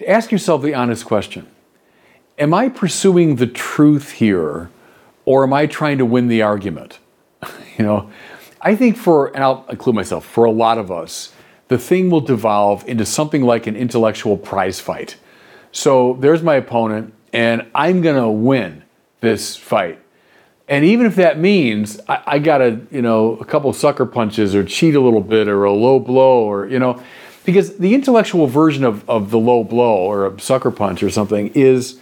to ask yourself the honest question Am I pursuing the truth here, or am I trying to win the argument? you know, I think for, and I'll include myself, for a lot of us, the thing will devolve into something like an intellectual prize fight. So there's my opponent, and I'm going to win this fight. And even if that means I, I got to, you know, a couple sucker punches or cheat a little bit or a low blow or, you know, because the intellectual version of, of the low blow or a sucker punch or something is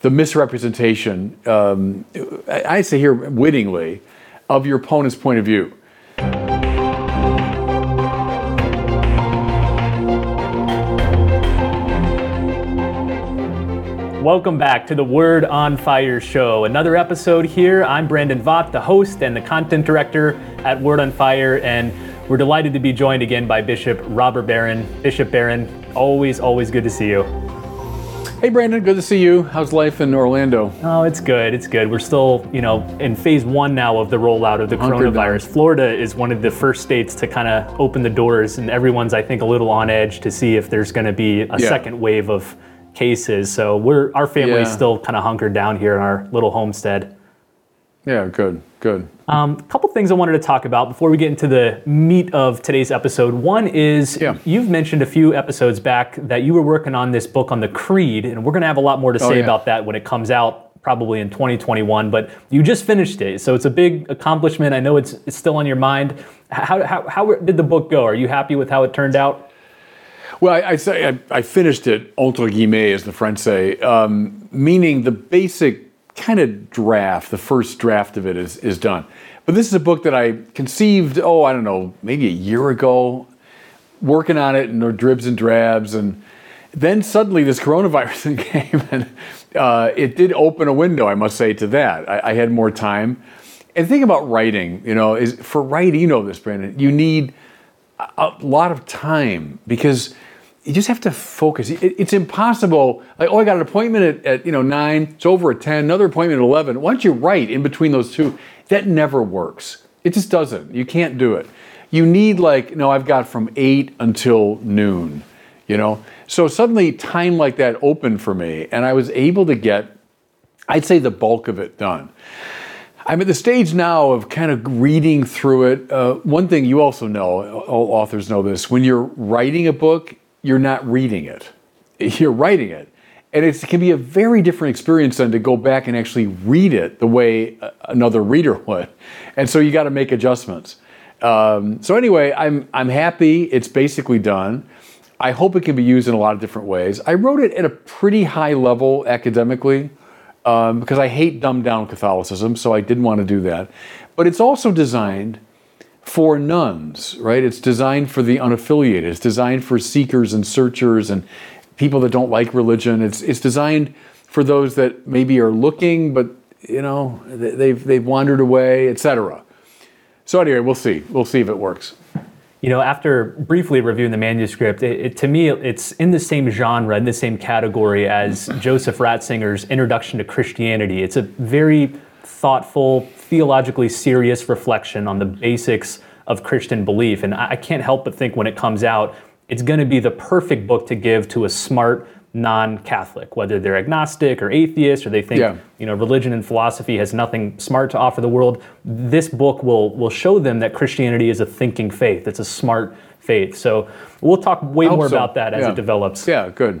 the misrepresentation, um, I, I say here wittingly, of your opponent's point of view. Welcome back to the Word on Fire show. Another episode here. I'm Brandon Vogt, the host and the content director at Word on Fire, and we're delighted to be joined again by Bishop Robert Barron. Bishop Barron, always, always good to see you. Hey Brandon, good to see you. How's life in Orlando? Oh, it's good. It's good. We're still, you know, in phase one now of the rollout of the coronavirus. Florida is one of the first states to kind of open the doors, and everyone's, I think, a little on edge to see if there's going to be a Yeah. second wave of cases. So we're our family's Yeah. still kind of hunkered down here in our little homestead. Yeah, good, good. Um, a couple things I wanted to talk about before we get into the meat of today's episode. One is Yeah. you've mentioned a few episodes back that you were working on this book on the Creed, and we're going to have a lot more to say Oh, yeah. about that when it comes out, probably in 2021. But you just finished it, so it's a big accomplishment. I know it's, it's still on your mind. How, how, how did the book go? Are you happy with how it turned out? Well, I, I say I, I finished it entre guillemets, as the French say, um, meaning the basic kind of draft, the first draft of it is is done. But this is a book that I conceived, oh, I don't know, maybe a year ago, working on it and dribs and drabs, and then suddenly this coronavirus thing came, and uh, it did open a window, I must say, to that. I, I had more time. And the thing about writing, you know, is for writing, you know this, Brandon, you need a lot of time because you just have to focus. It- it's impossible. Like, oh, I got an appointment at, at you know nine. It's over at ten. Another appointment at eleven. Why don't you write in between those two? That never works. It just doesn't. You can't do it. You need like no. I've got from eight until noon. You know. So suddenly time like that opened for me, and I was able to get, I'd say, the bulk of it done. I'm at the stage now of kind of reading through it. Uh, one thing you also know, all authors know this, when you're writing a book, you're not reading it, you're writing it. And it can be a very different experience than to go back and actually read it the way another reader would. And so you got to make adjustments. Um, so anyway, I'm, I'm happy it's basically done. I hope it can be used in a lot of different ways. I wrote it at a pretty high level academically um, because I hate dumbed down Catholicism, so I didn't want to do that. But it's also designed for nones, right? It's designed for the unaffiliated. It's designed for seekers and searchers and people that don't like religion. It's it's designed for those that maybe are looking, but you know they- they've they've wandered away, etc. So anyway, we'll see. We'll see if it works. You know, after briefly reviewing the manuscript, it, it, to me, it's in the same genre, in the same category as Joseph Ratzinger's Introduction to Christianity. It's a very thoughtful, theologically serious reflection on the basics of Christian belief. And I, can't help but think when it comes out, it's going to be the perfect book to give to a smart non-Catholic, whether they're agnostic or atheist, or they think Yeah. you know religion and philosophy has nothing smart to offer the world. This book will will show them that Christianity is a thinking faith. It's a smart faith. So we'll talk way more so. about that as Yeah. it develops. Yeah, good,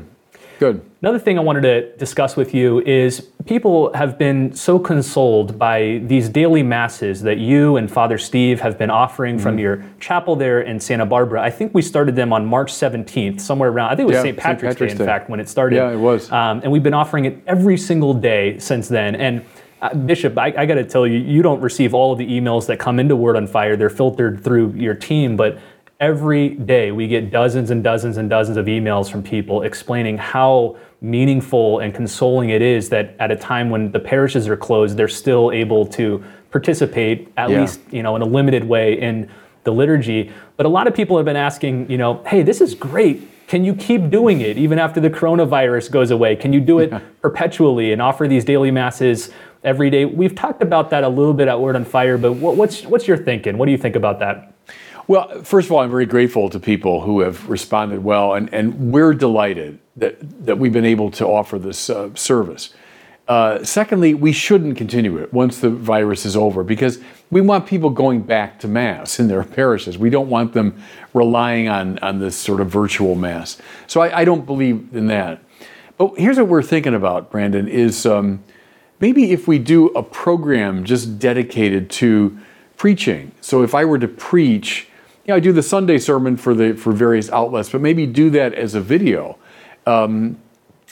good. Another thing I wanted to discuss with you is people have been so consoled by these daily masses that you and Father Steve have been offering from Mm-hmm. your chapel there in Santa Barbara. I think we started them on March 17th, somewhere around, I think it was Yeah, St. St. Patrick's, Patrick's Day, Day. in fact, when it started. Yeah, it was. Um, and we've been offering it every single day since then. And uh, Bishop, I, I got to tell you, you don't receive all of the emails that come into Word on Fire. They're filtered through your team, but every day we get dozens and dozens and dozens of emails from people explaining how meaningful and consoling it is that at a time when the parishes are closed, they're still able to participate at Yeah. least you know in a limited way in the liturgy. But a lot of people have been asking, you know, hey, this is great. Can you keep doing it even after the coronavirus goes away? Can you do it perpetually and offer these daily masses every day? We've talked about that a little bit at Word on Fire, but what's what's your thinking? What do you think about that? Well, first of all, I'm very grateful to people who have responded well, and, and we're delighted that, that we've been able to offer this uh, service. Uh, secondly, we shouldn't continue it once the virus is over because we want people going back to Mass in their parishes. We don't want them relying on, on this sort of virtual Mass. So I, I don't believe in that. But here's what we're thinking about, Brandon, is um, maybe if we do a program just dedicated to preaching. So if I were to preach, know, I do the Sunday sermon for the for various outlets, but maybe do that as a video. Um,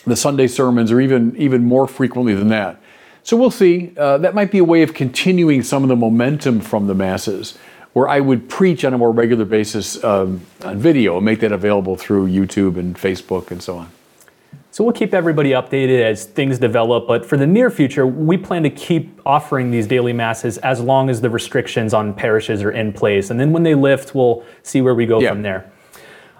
the Sunday sermons, or even even more frequently than that. So we'll see. Uh, that might be a way of continuing some of the momentum from the masses, where I would preach on a more regular basis um, on video and make that available through YouTube and Facebook and so on. So we'll keep everybody updated as things develop, but for the near future, we plan to keep offering these daily masses as long as the restrictions on parishes are in place. And then when they lift, we'll see where we go yeah. from there.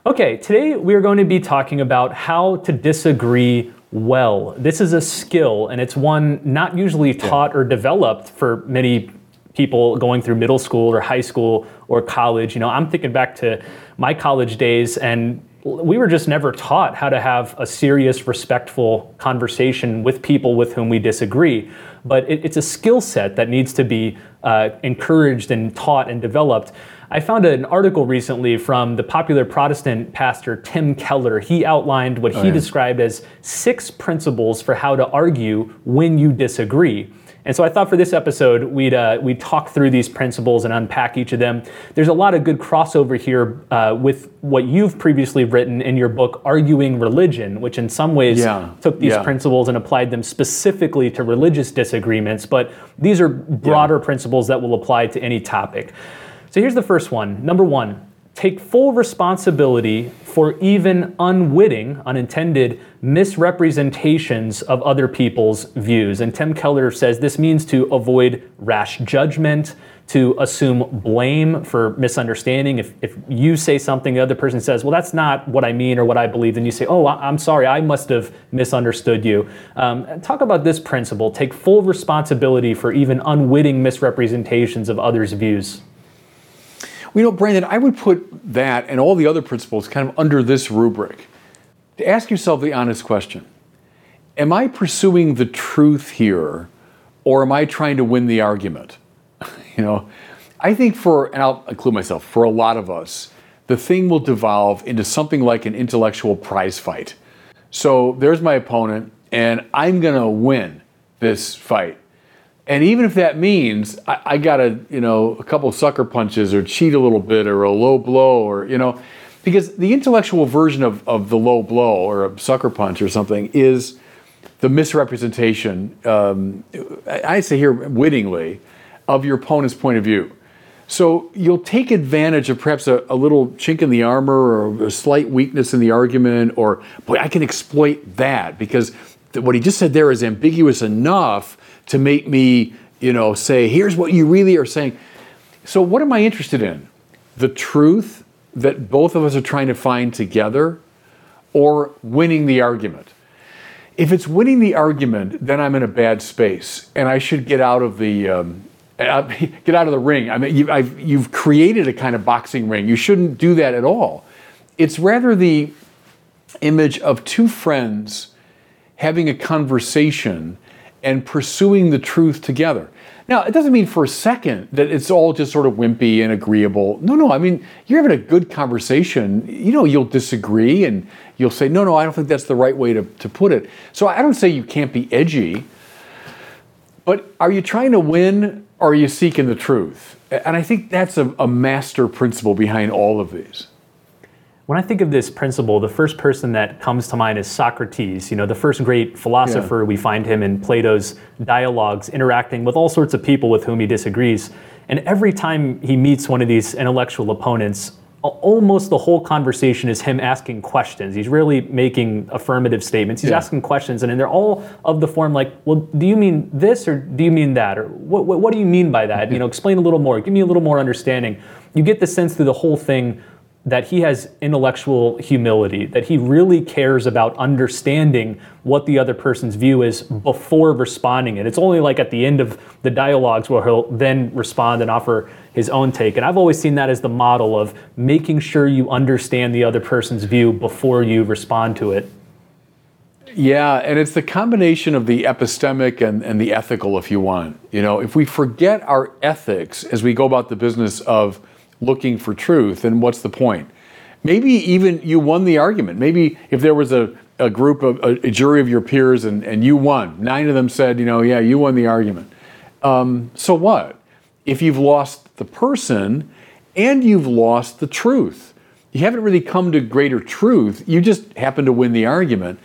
Okay, today we are going to be talking about how to disagree well. This is a skill, and it's one not usually taught or developed for many people going through middle school or high school or college. You know, I'm thinking back to my college days, and we were just never taught how to have a serious, respectful conversation with people with whom we disagree. But it, it's a skill set that needs to be uh, encouraged and taught and developed. I found an article recently from the popular Protestant pastor Tim Keller. He outlined what oh, he yeah. described as six principles for how to argue when you disagree. And so I thought for this episode, we'd, uh, we'd talk through these principles and unpack each of them. There's a lot of good crossover here uh, with what you've previously written in your book, Arguing Religion, which in some ways yeah. took these yeah. principles and applied them specifically to religious disagreements. But these are broader yeah. principles that will apply to any topic. So here's the first one. Number one, take full responsibility for even unwitting, unintended misrepresentations of other people's views. And Tim Keller says this means to avoid rash judgment, to assume blame for misunderstanding. If, if you say something, the other person says, Well, that's not what I mean or what I believe, then you say, Oh, I'm sorry, I must have misunderstood you. Um, talk about this principle take full responsibility for even unwitting misrepresentations of others' views. You know, Brandon, I would put that and all the other principles kind of under this rubric. To ask yourself the honest question Am I pursuing the truth here, or am I trying to win the argument? you know, I think for, and I'll include myself, for a lot of us, the thing will devolve into something like an intellectual prize fight. So there's my opponent, and I'm going to win this fight. And even if that means I, I got a, you know, a couple sucker punches or cheat a little bit or a low blow or, you know, because the intellectual version of, of the low blow or a sucker punch or something is the misrepresentation, um, I say here wittingly, of your opponent's point of view. So you'll take advantage of perhaps a, a, little chink in the armor or a slight weakness in the argument, or boy, I can exploit that because what he just said there is ambiguous enough to make me, you know, say, here's what you really are saying. So, what am I interested in? The truth that both of us are trying to find together or winning the argument? If it's winning the argument, then I'm in a bad space and I should get out of the. Um, get out of the ring. I mean, you, you've created a kind of boxing ring. You shouldn't do that at all. It's rather the image of two friends having a conversation and pursuing the truth together. Now, it doesn't mean for a second that it's all just sort of wimpy and agreeable. No, no, I mean, you're having a good conversation. You know, you'll disagree and you'll say, no, no, I don't think that's the right way to, to put it. So I don't say you can't be edgy, but are you trying to win or are you seeking the truth? And I think that's a, a master principle behind all of these. When I think of this principle, the first person that comes to mind is Socrates, you know, the first great philosopher. Yeah. We find him in Plato's dialogues interacting with all sorts of people with whom he disagrees. And every time he meets one of these intellectual opponents, almost the whole conversation is him asking questions. He's really making affirmative statements. He's yeah. asking questions, and they're all of the form like, "Well, do you mean this or do you mean that, or what? What, what do you mean by that? You know, explain a little more. Give me a little more understanding." You get the sense through the whole thing that he has intellectual humility, that he really cares about understanding what the other person's view is before responding it. It's only like at the end of the dialogues where he'll then respond and offer his own take. And I've always seen that as the model of making sure you understand the other person's view before you respond to it. Yeah, and it's the combination of the epistemic and, and the ethical, if you want. You know, if we forget our ethics as we go about the business of looking for truth, then what's the point? Maybe even you won the argument. Maybe if there was a, a group of a, a jury of your peers and, and you won, nine of them said, you know, yeah, you won the argument. Um, so what? If you've lost the person and you've lost the truth, you haven't really come to greater truth. You just happen to win the argument.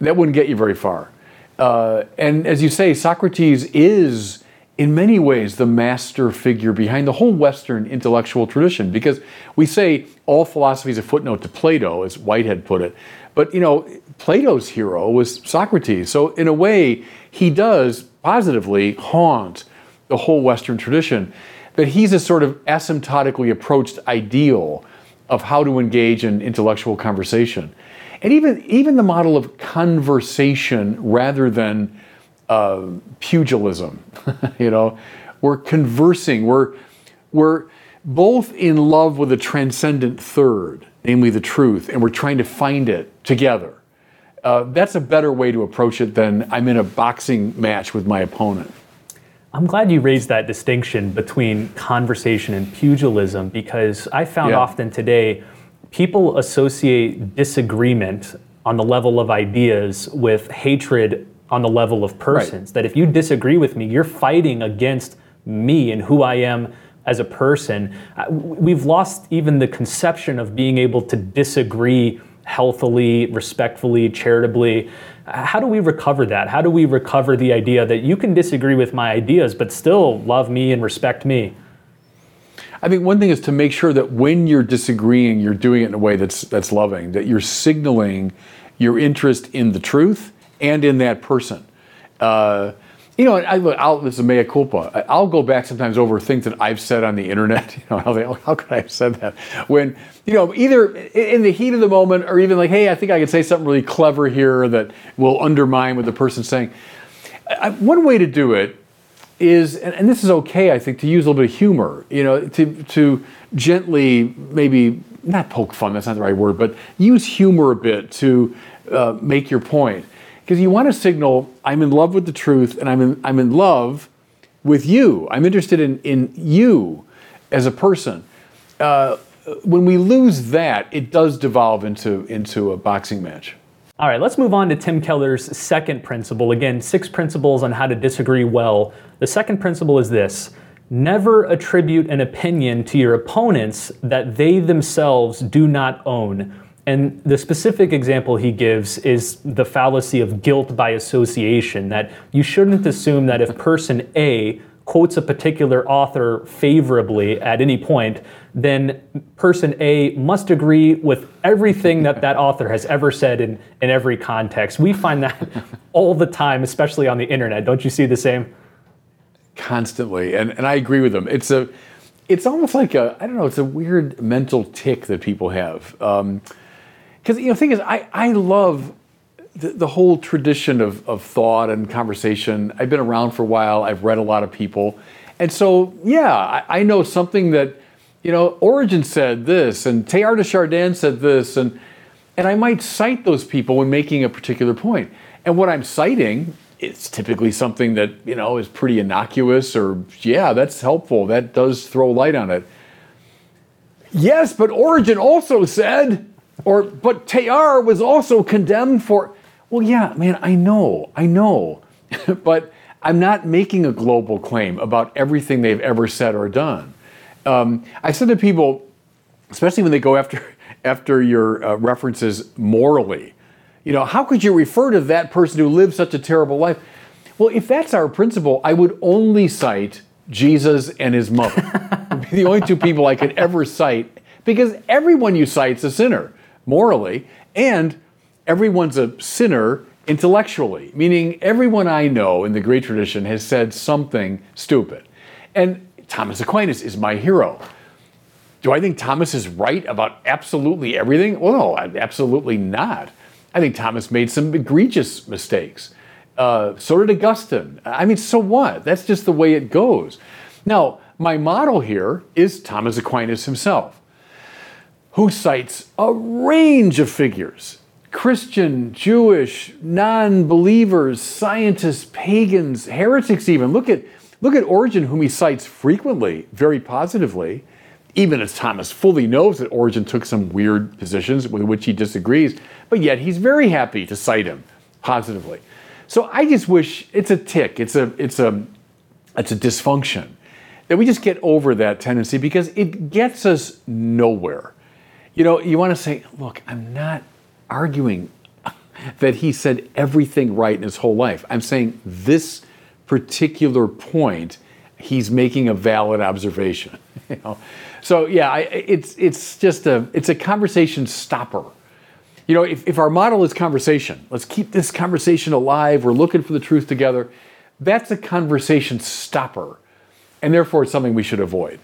That wouldn't get you very far. Uh, and as you say, Socrates is in many ways the master figure behind the whole Western intellectual tradition because we say all philosophy is a footnote to Plato, as Whitehead put it. But you know, Plato's hero was Socrates. So in a way, he does positively haunt the whole Western tradition. That he's a sort of asymptotically approached ideal of how to engage in intellectual conversation. And even, even the model of conversation rather than uh, pugilism. you know, we're conversing. We're we're both in love with a transcendent third, namely the truth, and we're trying to find it together. Uh, that's a better way to approach it than I'm in a boxing match with my opponent. I'm glad you raised that distinction between conversation and pugilism because I found yeah. often today people associate disagreement on the level of ideas with hatred on the level of persons. Right. That if you disagree with me, you're fighting against me and who I am as a person. Uh, we've lost even the conception of being able to disagree healthily, respectfully, charitably. Uh, how do we recover that? How do we recover the idea that you can disagree with my ideas but still love me and respect me? I think one thing is to make sure that when you're disagreeing, you're doing it in a way that's that's loving, that you're signaling your interest in the truth and in that person. Uh, you know, I, will this is mea culpa. I'll go back sometimes over things that I've said on the internet. You know, oh, how could I have said that? When, you know, either in the heat of the moment or even like, hey, I think I could say something really clever here that will undermine what the person's saying. I, one way to do it is, and, and, this is okay, I think, to use a little bit of humor, you know, to, to gently maybe, not poke fun, that's not the right word, but use humor a bit to uh, make your point because you want to signal I'm in love with the truth and I'm in, I'm in love with you. I'm interested in, in you as a person. Uh, when we lose that, it does devolve into, into a boxing match. All right, let's move on to Tim Keller's second principle. Again, six principles on how to disagree well. The second principle is this never attribute an opinion to your opponents that they themselves do not own. And the specific example he gives is the fallacy of guilt by association, that you shouldn't assume that if person A quotes a particular author favorably at any point, then person A must agree with everything that that author has ever said in, in every context. We find that all the time, especially on the internet. Don't you see the same? Constantly. And, and I agree with them. It's a, it's almost like a, I don't know, it's a weird mental tic that people have. Um, because you know, the thing is, I, I love the, the, whole tradition of, of thought and conversation. I've been around for a while. I've read a lot of people, and so yeah, I, I know something that you know Origen said this, and Teilhard de Chardin said this, and and I might cite those people when making a particular point. And what I'm citing it's typically something that you know is pretty innocuous or yeah that's helpful that does throw light on it yes but Origen also said or, but Teilhard was also condemned for, well, yeah, man, I know, I know. but I'm not making a global claim about everything they've ever said or done. Um, I said to people, especially when they go after, after your uh, references morally, you know, how could you refer to that person who lived such a terrible life? Well, if that's our principle, I would only cite Jesus and his mother. the only two people I could ever cite because everyone you cite's a sinner morally, and everyone's a sinner intellectually, meaning everyone I know in the great tradition has said something stupid. And Thomas Aquinas is my hero. Do I think Thomas is right about absolutely everything? Well, no, absolutely not. I think Thomas made some egregious mistakes. Uh, so did Augustine. I mean, so what? That's just the way it goes. Now, my model here is Thomas Aquinas himself, who cites a range of figures Christian, Jewish, non believers, scientists, pagans, heretics, even. Look at, look at Origen, whom he cites frequently, very positively even as Thomas fully knows that Origen took some weird positions with which he disagrees, but yet he's very happy to cite him positively. So I just wish it's a tic, it's a it's a it's a dysfunction that we just get over that tendency because it gets us nowhere. You know, you want to say, look, I'm not arguing that he said everything right in his whole life. I'm saying this particular point, he's making a valid observation. You know? So yeah, I, it's it's just a it's a conversation stopper. You know, if, if our model is conversation, let's keep this conversation alive. We're looking for the truth together. That's a conversation stopper, and therefore it's something we should avoid.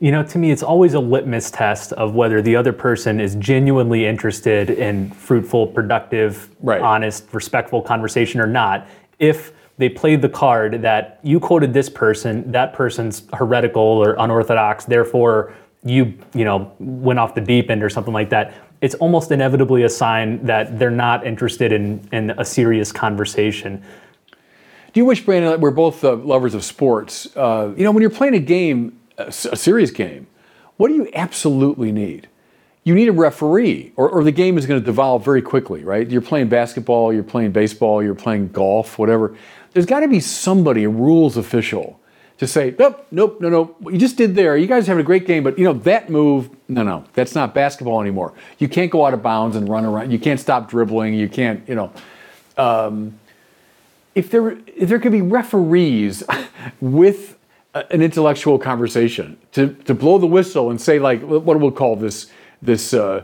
You know, to me, it's always a litmus test of whether the other person is genuinely interested in fruitful, productive, right. honest, respectful conversation or not. If they played the card that you quoted this person, that person's heretical or unorthodox, therefore you you know went off the deep end or something like that. It's almost inevitably a sign that they're not interested in in a serious conversation. Do you wish, Brandon, that we're both uh, lovers of sports? Uh, you know, when you're playing a game, a, serious game, what do you absolutely need? you need a referee, or, or the game is going to devolve very quickly, right? You're playing basketball, you're playing baseball, you're playing golf, whatever. There's got to be somebody, a rules official, to say, nope, nope, no, no, what you just did there, you guys having a great game, but you know, that move, no, no, that's not basketball anymore. You can't go out of bounds and run around. You can't stop dribbling. You can't, you know. Um, if there, if there could be referees with an intellectual conversation to, to blow the whistle and say, like, what we'll call this, this uh,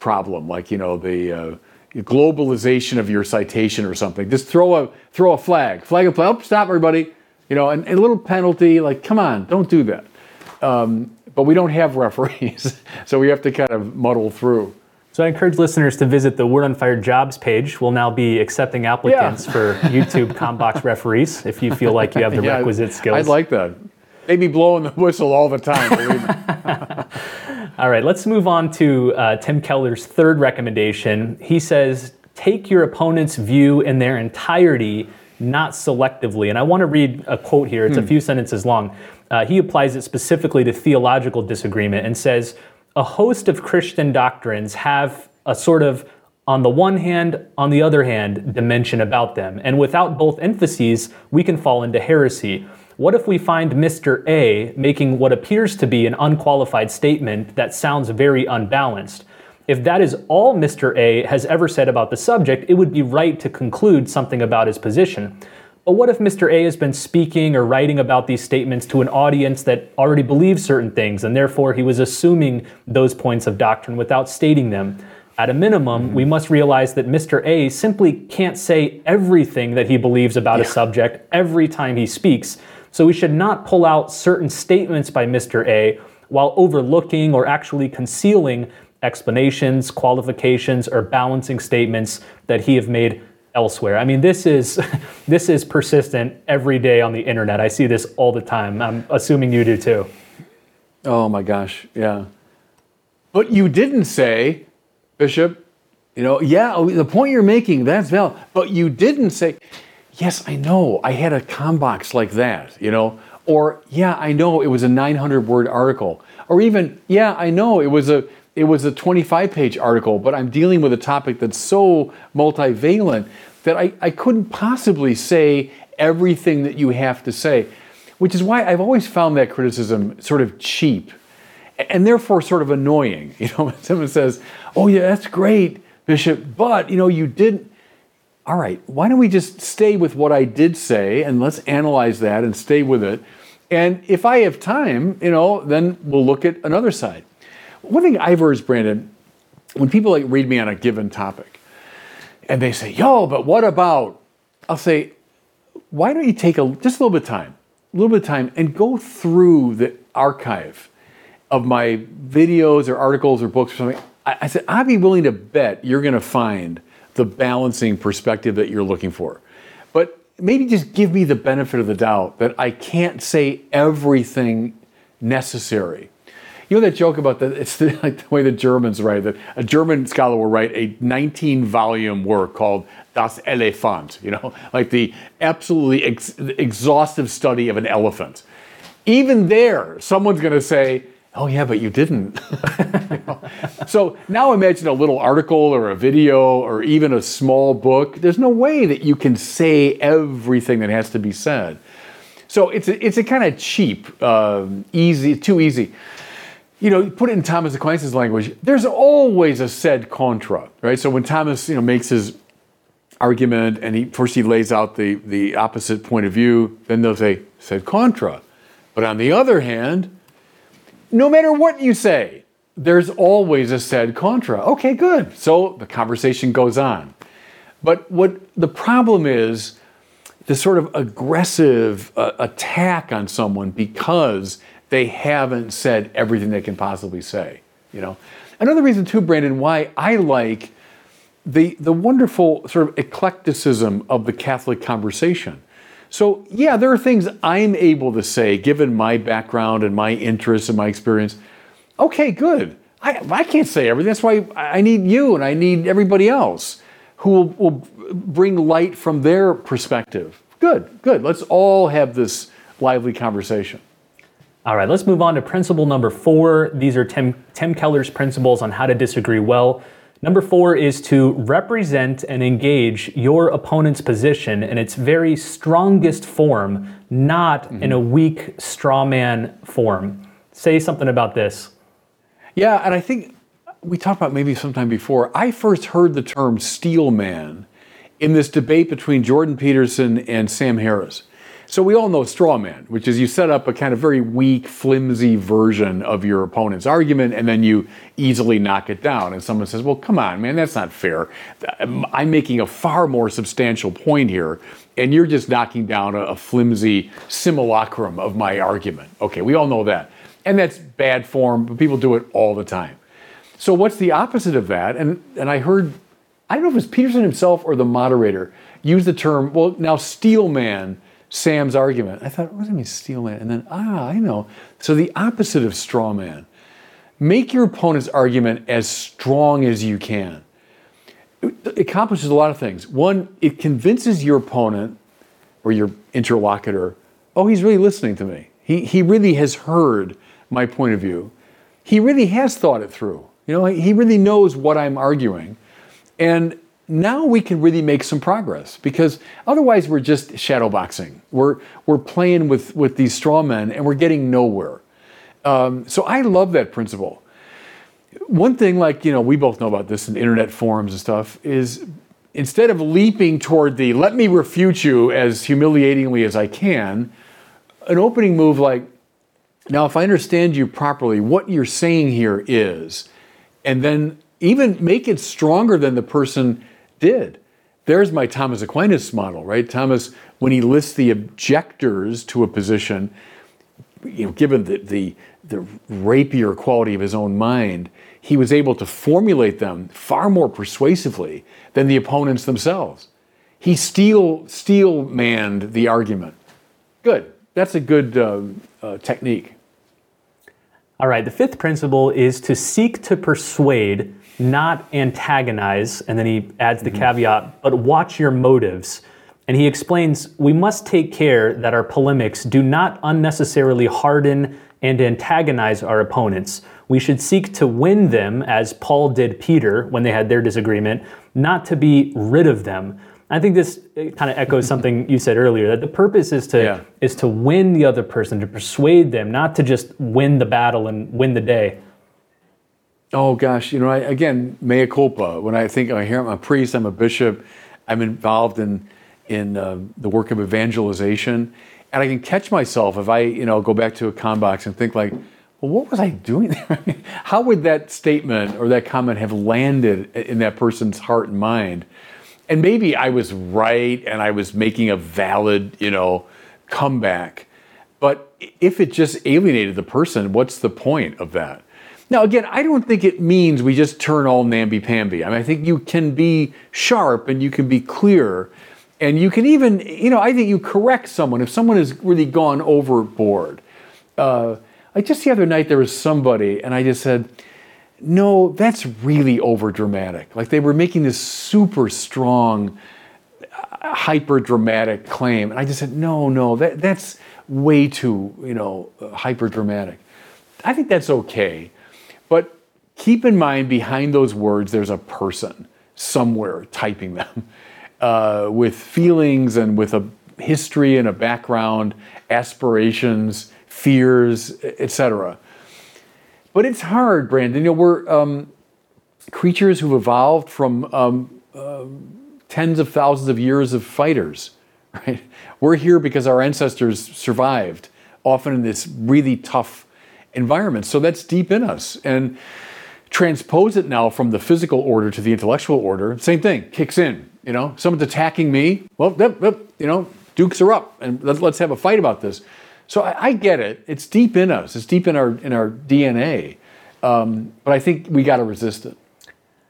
problem, like, you know, the, uh, globalization of your citation or something. Just throw a throw a flag, flag a play. Oh, stop everybody. You know, and, and, a little penalty. Like, come on, don't do that. Um, but we don't have referees, so we have to kind of muddle through. So I encourage listeners to visit the Word on Fire jobs page. We'll now be accepting applicants yeah. for YouTube ComBox referees if you feel like you have the yeah, requisite skills. I'd like that. Maybe blowing the whistle all the time. all right, let's move on to uh, Tim Keller's third recommendation. He says, take your opponent's view in their entirety, not selectively. And I want to read a quote here, it's hmm. a few sentences long. Uh, he applies it specifically to theological disagreement and says, a host of Christian doctrines have a sort of on the one hand, on the other hand, dimension about them. And without both emphases, we can fall into heresy. What if we find Mr. A making what appears to be an unqualified statement that sounds very unbalanced? If that is all Mr. A has ever said about the subject, it would be right to conclude something about his position. But what if Mr. A has been speaking or writing about these statements to an audience that already believes certain things, and therefore he was assuming those points of doctrine without stating them? At a minimum, mm-hmm. we must realize that Mr. A simply can't say everything that he believes about yeah. a subject every time he speaks, so we should not pull out certain statements by Mr. A while overlooking or actually concealing explanations, qualifications, or balancing statements that he have made elsewhere. I mean, this is this is persistent every day on the internet. I see this all the time. I'm assuming you do too. Oh my gosh, yeah. But you didn't say, Bishop, you know, yeah, oh, the point you're making, that's valid. But you didn't say, yes, I know, I had a ComBox like that, you know, or yeah, I know it was a 900 word article, or even yeah, I know it was a it was a 25 page article, but I'm dealing with a topic that's so multivalent that I, I couldn't possibly say everything that you have to say, which is why I've always found that criticism sort of cheap and therefore sort of annoying. You know, when someone says, "Oh yeah, that's great, Bishop," but you know, you didn't all right, why don't we just stay with what I did say and let's analyze that and stay with it. And if I have time, you know, then we'll look at another side. One thing I've heard Brandon, when people like read me on a given topic and they say, yo, but what about, I'll say, why don't you take a, just a little bit of time, a little bit of time and go through the archive of my videos or articles or books or something, I, I said, I'd be willing to bet you're going to find the balancing perspective that you're looking for. But maybe just give me the benefit of the doubt that I can't say everything necessary. You know that joke about that? It's the, like the way the Germans write that a German scholar will write a 19 volume work called Das Elefant, you know, like the absolutely ex- exhaustive study of an elephant. Even there, someone's going to say, Oh, yeah, but you didn't. So now imagine a little article or a video or even a small book. There's no way that you can say everything that has to be said. So it's a, it's a kind of cheap, uh, easy, too easy. You know, put it in Thomas Aquinas' language. There's always a sed contra, right? So when Thomas, you know, makes his argument and he first he lays out the the opposite point of view, then they'll say sed contra. But on the other hand, no matter what you say, there's always a sed contra. Okay, good. So the conversation goes on. But what the problem is, the sort of aggressive uh, attack on someone because they haven't said everything they can possibly say. You know, another reason too, Brandon, why I like the the wonderful sort of eclecticism of the Catholic conversation. So, yeah, there are things I'm able to say given my background and my interests and my experience. Okay, good. I, I can't say everything. That's why I need you and I need everybody else who will, will bring light from their perspective. Good, good. Let's all have this lively conversation. All right, let's move on to principle number four. These are Tim, Tim Keller's principles on how to disagree well. Number four is to represent and engage your opponent's position in its very strongest form, not mm-hmm. in a weak straw man form. Say something about this. Yeah, and I think we talked about maybe sometime before. I first heard the term steel man in this debate between Jordan Peterson and Sam Harris. So we all know straw man, which is you set up a kind of very weak, flimsy version of your opponent's argument, and then you easily knock it down. And someone says, "Well, come on, man, that's not fair. I'm making a far more substantial point here, and you're just knocking down a, a flimsy simulacrum of my argument." Okay, we all know that, and that's bad form, but people do it all the time. So what's the opposite of that? And and I heard, I don't know if it's Peterson himself or the moderator use the term. Well, now steel man Sam's argument. I thought, what do it mean, steel man? And then, ah, I know. So the opposite of straw man. Make your opponent's argument as strong as you can. It accomplishes a lot of things. One, it convinces your opponent or your interlocutor, oh, he's really listening to me. He, he really has heard my point of view. He really has thought it through. You know, he really knows what I'm arguing. And now we can really make some progress because otherwise we're just shadowboxing. We're, we're playing with, with these straw men and we're getting nowhere. Um, so I love that principle. One thing, like, you know, we both know about this in internet forums and stuff, is instead of leaping toward the let me refute you as humiliatingly as I can, an opening move like, now if I understand you properly, what you're saying here is, and then even make it stronger than the person did. There's my Thomas Aquinas model, right? Thomas, when he lists the objectors to a position, you know, given the, the, the rapier quality of his own mind, he was able to formulate them far more persuasively than the opponents themselves. He steel steel manned the argument. Good. That's a good uh, uh, technique. All right. The fifth principle is to seek to persuade not antagonize, and then he adds the mm-hmm. caveat, but watch your motives. And he explains we must take care that our polemics do not unnecessarily harden and antagonize our opponents. We should seek to win them, as Paul did Peter when they had their disagreement, not to be rid of them. I think this kind of echoes something you said earlier that the purpose is to yeah. is to win the other person, to persuade them, not to just win the battle and win the day. Oh gosh, you know, I, again, mea culpa. When I think I hear I'm a priest, I'm a bishop, I'm involved in in uh, the work of evangelization, and I can catch myself if I, you know, go back to a ComBox and think like, well, what was I doing there? How would that statement or that comment have landed in that person's heart and mind? And maybe I was right and I was making a valid, you know, comeback, but if it just alienated the person, what's the point of that? Now, again, I don't think it means we just turn all namby-pamby. I mean, I think you can be sharp and you can be clear, and you can even, you know, I think you correct someone if someone has really gone overboard. Uh, like just the other night, there was somebody, and I just said, "No, that's really over dramatic." Like they were making this super strong, uh, hyper dramatic claim, and I just said, "No, no, that that's way too, you know, uh, hyper dramatic." I think that's okay. But keep in mind, behind those words, there's a person somewhere typing them uh, with feelings and with a history and a background, aspirations, fears, etc. But it's hard, Brandon. You know, we're um, creatures who've evolved from um, uh, tens of thousands of years of fighters, right? We're here because our ancestors survived, often in this really tough environment. So that's deep in us. And transpose it now from the physical order to the intellectual order, same thing, kicks in. You know, someone's attacking me. Well, you know, dukes are up, and let's, let's have a fight about this. So I, I, get it. It's deep in us. It's deep in our in our DNA. Um, but I think we got to resist it.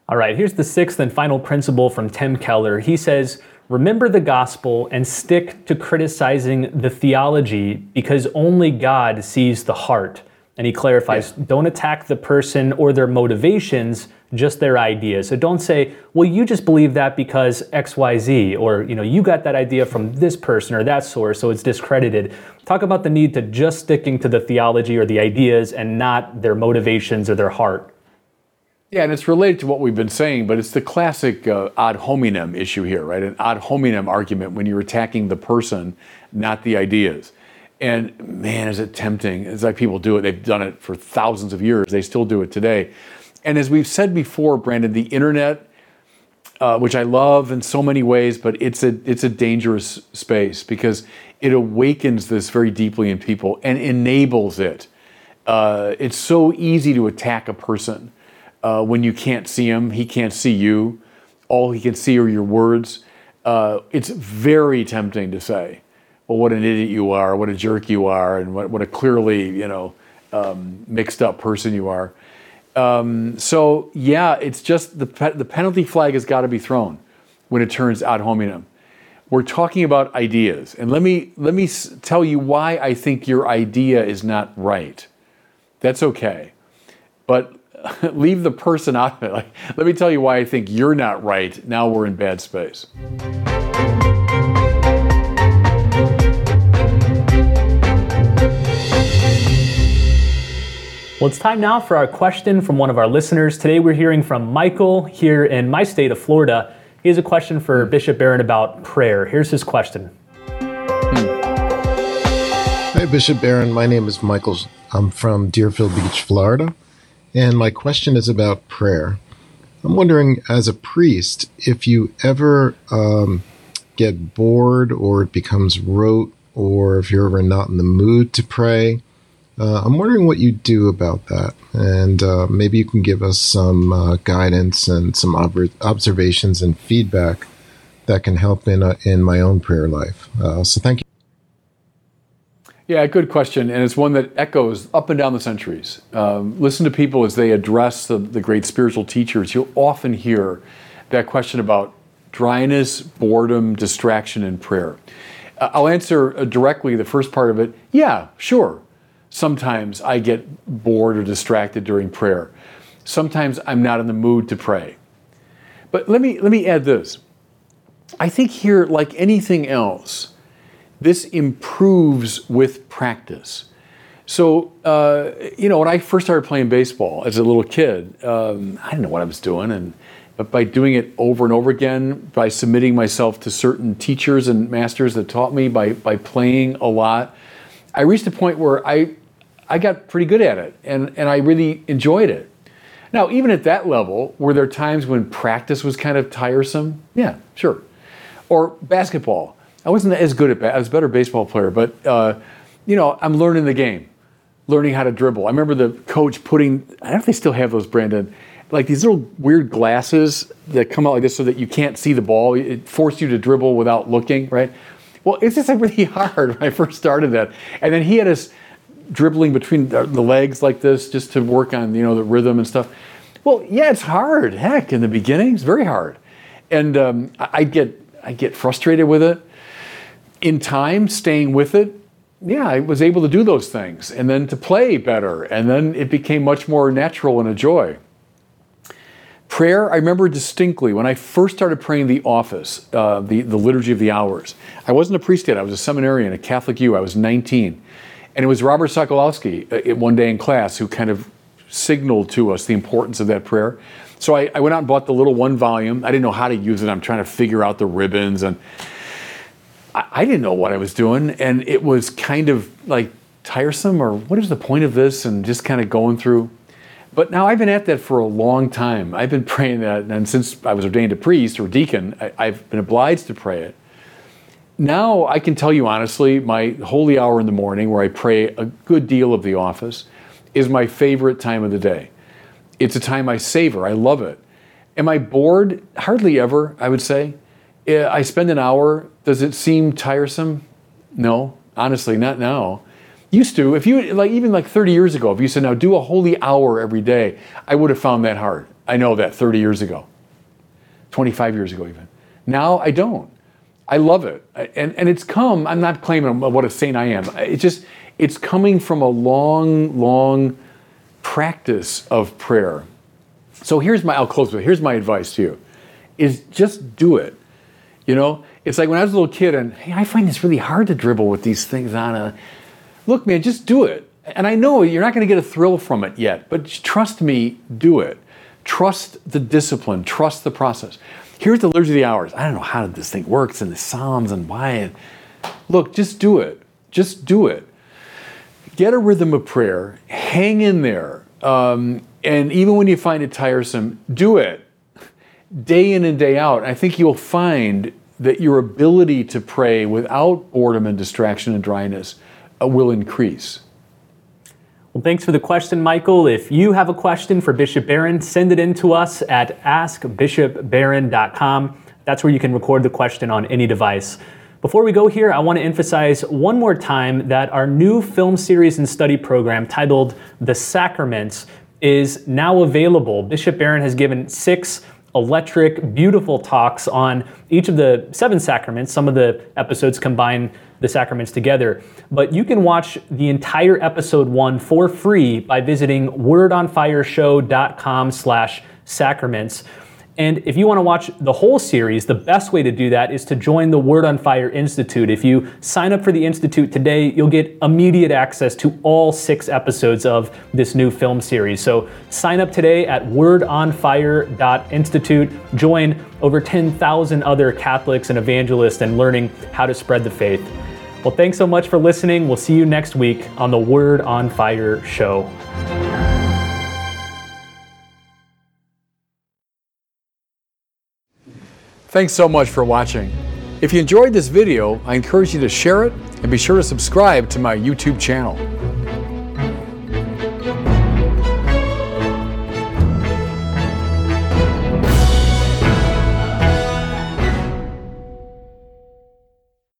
All right. Here's the sixth and final principle from Tim Keller. He says, "Remember the gospel and stick to criticizing the theology, because only God sees the heart." And he clarifies yeah. don't attack the person or their motivations, just their ideas. So don't say, well, you just believe that because XYZ, or you know, you got that idea from this person or that source, so it's discredited. Talk about the need to just sticking to the theology or the ideas and not their motivations or their heart. Yeah, and it's related to what we've been saying, but it's the classic uh, ad hominem issue here, right? An ad hominem argument when you're attacking the person, not the ideas. And man, is it tempting. It's like people do it. They've done it for thousands of years. They still do it today. And as we've said before, Brandon, the internet, uh, which I love in so many ways, but it's a it's a dangerous space because it awakens this very deeply in people and enables it. Uh, it's so easy to attack a person uh, when you can't see him, he can't see you. All he can see are your words. Uh, it's very tempting to say, well, what an idiot you are, what a jerk you are, and what, what a clearly, you know, um, mixed up person you are. Um, so yeah, it's just the the penalty flag has got to be thrown when it turns ad hominem. We're talking about ideas, and let me let me tell you why I think your idea is not right. That's okay, but leave the person out of it. Like, let me tell you why I think you're not right. Now we're in bad space. Well, it's time now for our question from one of our listeners. Today we're hearing from Michael here in my state of Florida. He has a question for Bishop Barron about prayer. Here's his question. Hi, Bishop Barron. My name is Michael. I'm from Deerfield Beach, Florida. And my question is about prayer. I'm wondering, as a priest, if you ever um, get bored or it becomes rote, or if you're ever not in the mood to pray, uh, I'm wondering what you do about that, and uh, maybe you can give us some uh, guidance and some ob- observations and feedback that can help in uh, in my own prayer life. Uh, so, thank you. Yeah, good question, and it's one that echoes up and down the centuries. Um, listen to people as they address the, the great spiritual teachers. You'll often hear that question about dryness, boredom, distraction, and prayer. Uh, I'll answer directly the first part of it. Yeah, sure Sometimes I get bored or distracted during prayer. Sometimes I'm not in the mood to pray. But let me, let me add this. I think here, like anything else, this improves with practice. So, uh, you know, when I first started playing baseball as a little kid, um, I didn't know what I was doing. And, but by doing it over and over again, by submitting myself to certain teachers and masters that taught me, by, by playing a lot, I reached a point where I, I got pretty good at it and, and I really enjoyed it. Now, even at that level, were there times when practice was kind of tiresome? Yeah, sure. Or basketball. I wasn't as good at ba- I was a better baseball player, but uh, you know, I'm learning the game, learning how to dribble. I remember the coach putting, I don't know if they still have those, Brandon, like these little weird glasses that come out like this so that you can't see the ball. It forced you to dribble without looking, right? Well, it's just like really hard when I first started that. And then he had us dribbling between the legs like this just to work on you know the rhythm and stuff. Well, yeah, it's hard. Heck, in the beginning, it's very hard, and um, I get I get frustrated with it. In time, staying with it, yeah, I was able to do those things, and then to play better, and then it became much more natural and a joy. Prayer, I remember distinctly when I first started praying the office, uh, the, the Liturgy of the Hours. I wasn't a priest yet, I was a seminarian, a Catholic U. I was 19. And it was Robert Sokolowski uh, one day in class who kind of signaled to us the importance of that prayer. So I, I went out and bought the little one volume. I didn't know how to use it. I'm trying to figure out the ribbons and I, I didn't know what I was doing. And it was kind of like tiresome or what is the point of this? And just kind of going through. But now I've been at that for a long time. I've been praying that, and since I was ordained a priest or deacon, I, I've been obliged to pray it. Now I can tell you honestly, my holy hour in the morning, where I pray a good deal of the office, is my favorite time of the day. It's a time I savor. I love it. Am I bored? Hardly ever, I would say. Eh, I spend an hour. Does it seem tiresome? No, honestly, not now. Used to, if you like even like 30 years ago, if you said now do a holy hour every day, I would have found that hard. I know that 30 years ago, 25 years ago even. Now I don't. I love it, and and it's come. I'm not claiming what a saint I am. It's just it's coming from a long, long practice of prayer. So here's my. I'll close with. Here's my advice to you: is just do it. You know, it's like when I was a little kid, and hey, I find this really hard to dribble with these things on a look, man, just do it. And I know you're not going to get a thrill from it yet, but trust me, do it. Trust the discipline, trust the process. Here's the liturgy of the hours. I don't know how this thing works and the Psalms and why. Look, just do it. Just do it. Get a rhythm of prayer, hang in there. Um, and even when you find it tiresome, do it day in and day out. I think you'll find that your ability to pray without boredom and distraction and dryness uh, will increase. Well, thanks for the question, Michael. If you have a question for Bishop Barron, send it in to us at askbishopbarron.com. That's where you can record the question on any device. Before we go here, I want to emphasize one more time that our new film series and study program titled The Sacraments is now available. Bishop Barron has given six electric, beautiful talks on each of the seven sacraments. Some of the episodes combine the sacraments together. But you can watch the entire episode one for free by visiting wordonfireshow.com slash sacraments. And if you want to watch the whole series, the best way to do that is to join the Word on Fire Institute. If you sign up for the Institute today, you'll get immediate access to all six episodes of this new film series. So sign up today at wordonfire.institute. Join over 10,000 other Catholics and evangelists and learning how to spread the faith. Well, thanks so much for listening. We'll see you next week on the Word on Fire show. Thanks so much for watching. If you enjoyed this video, I encourage you to share it and be sure to subscribe to my YouTube channel.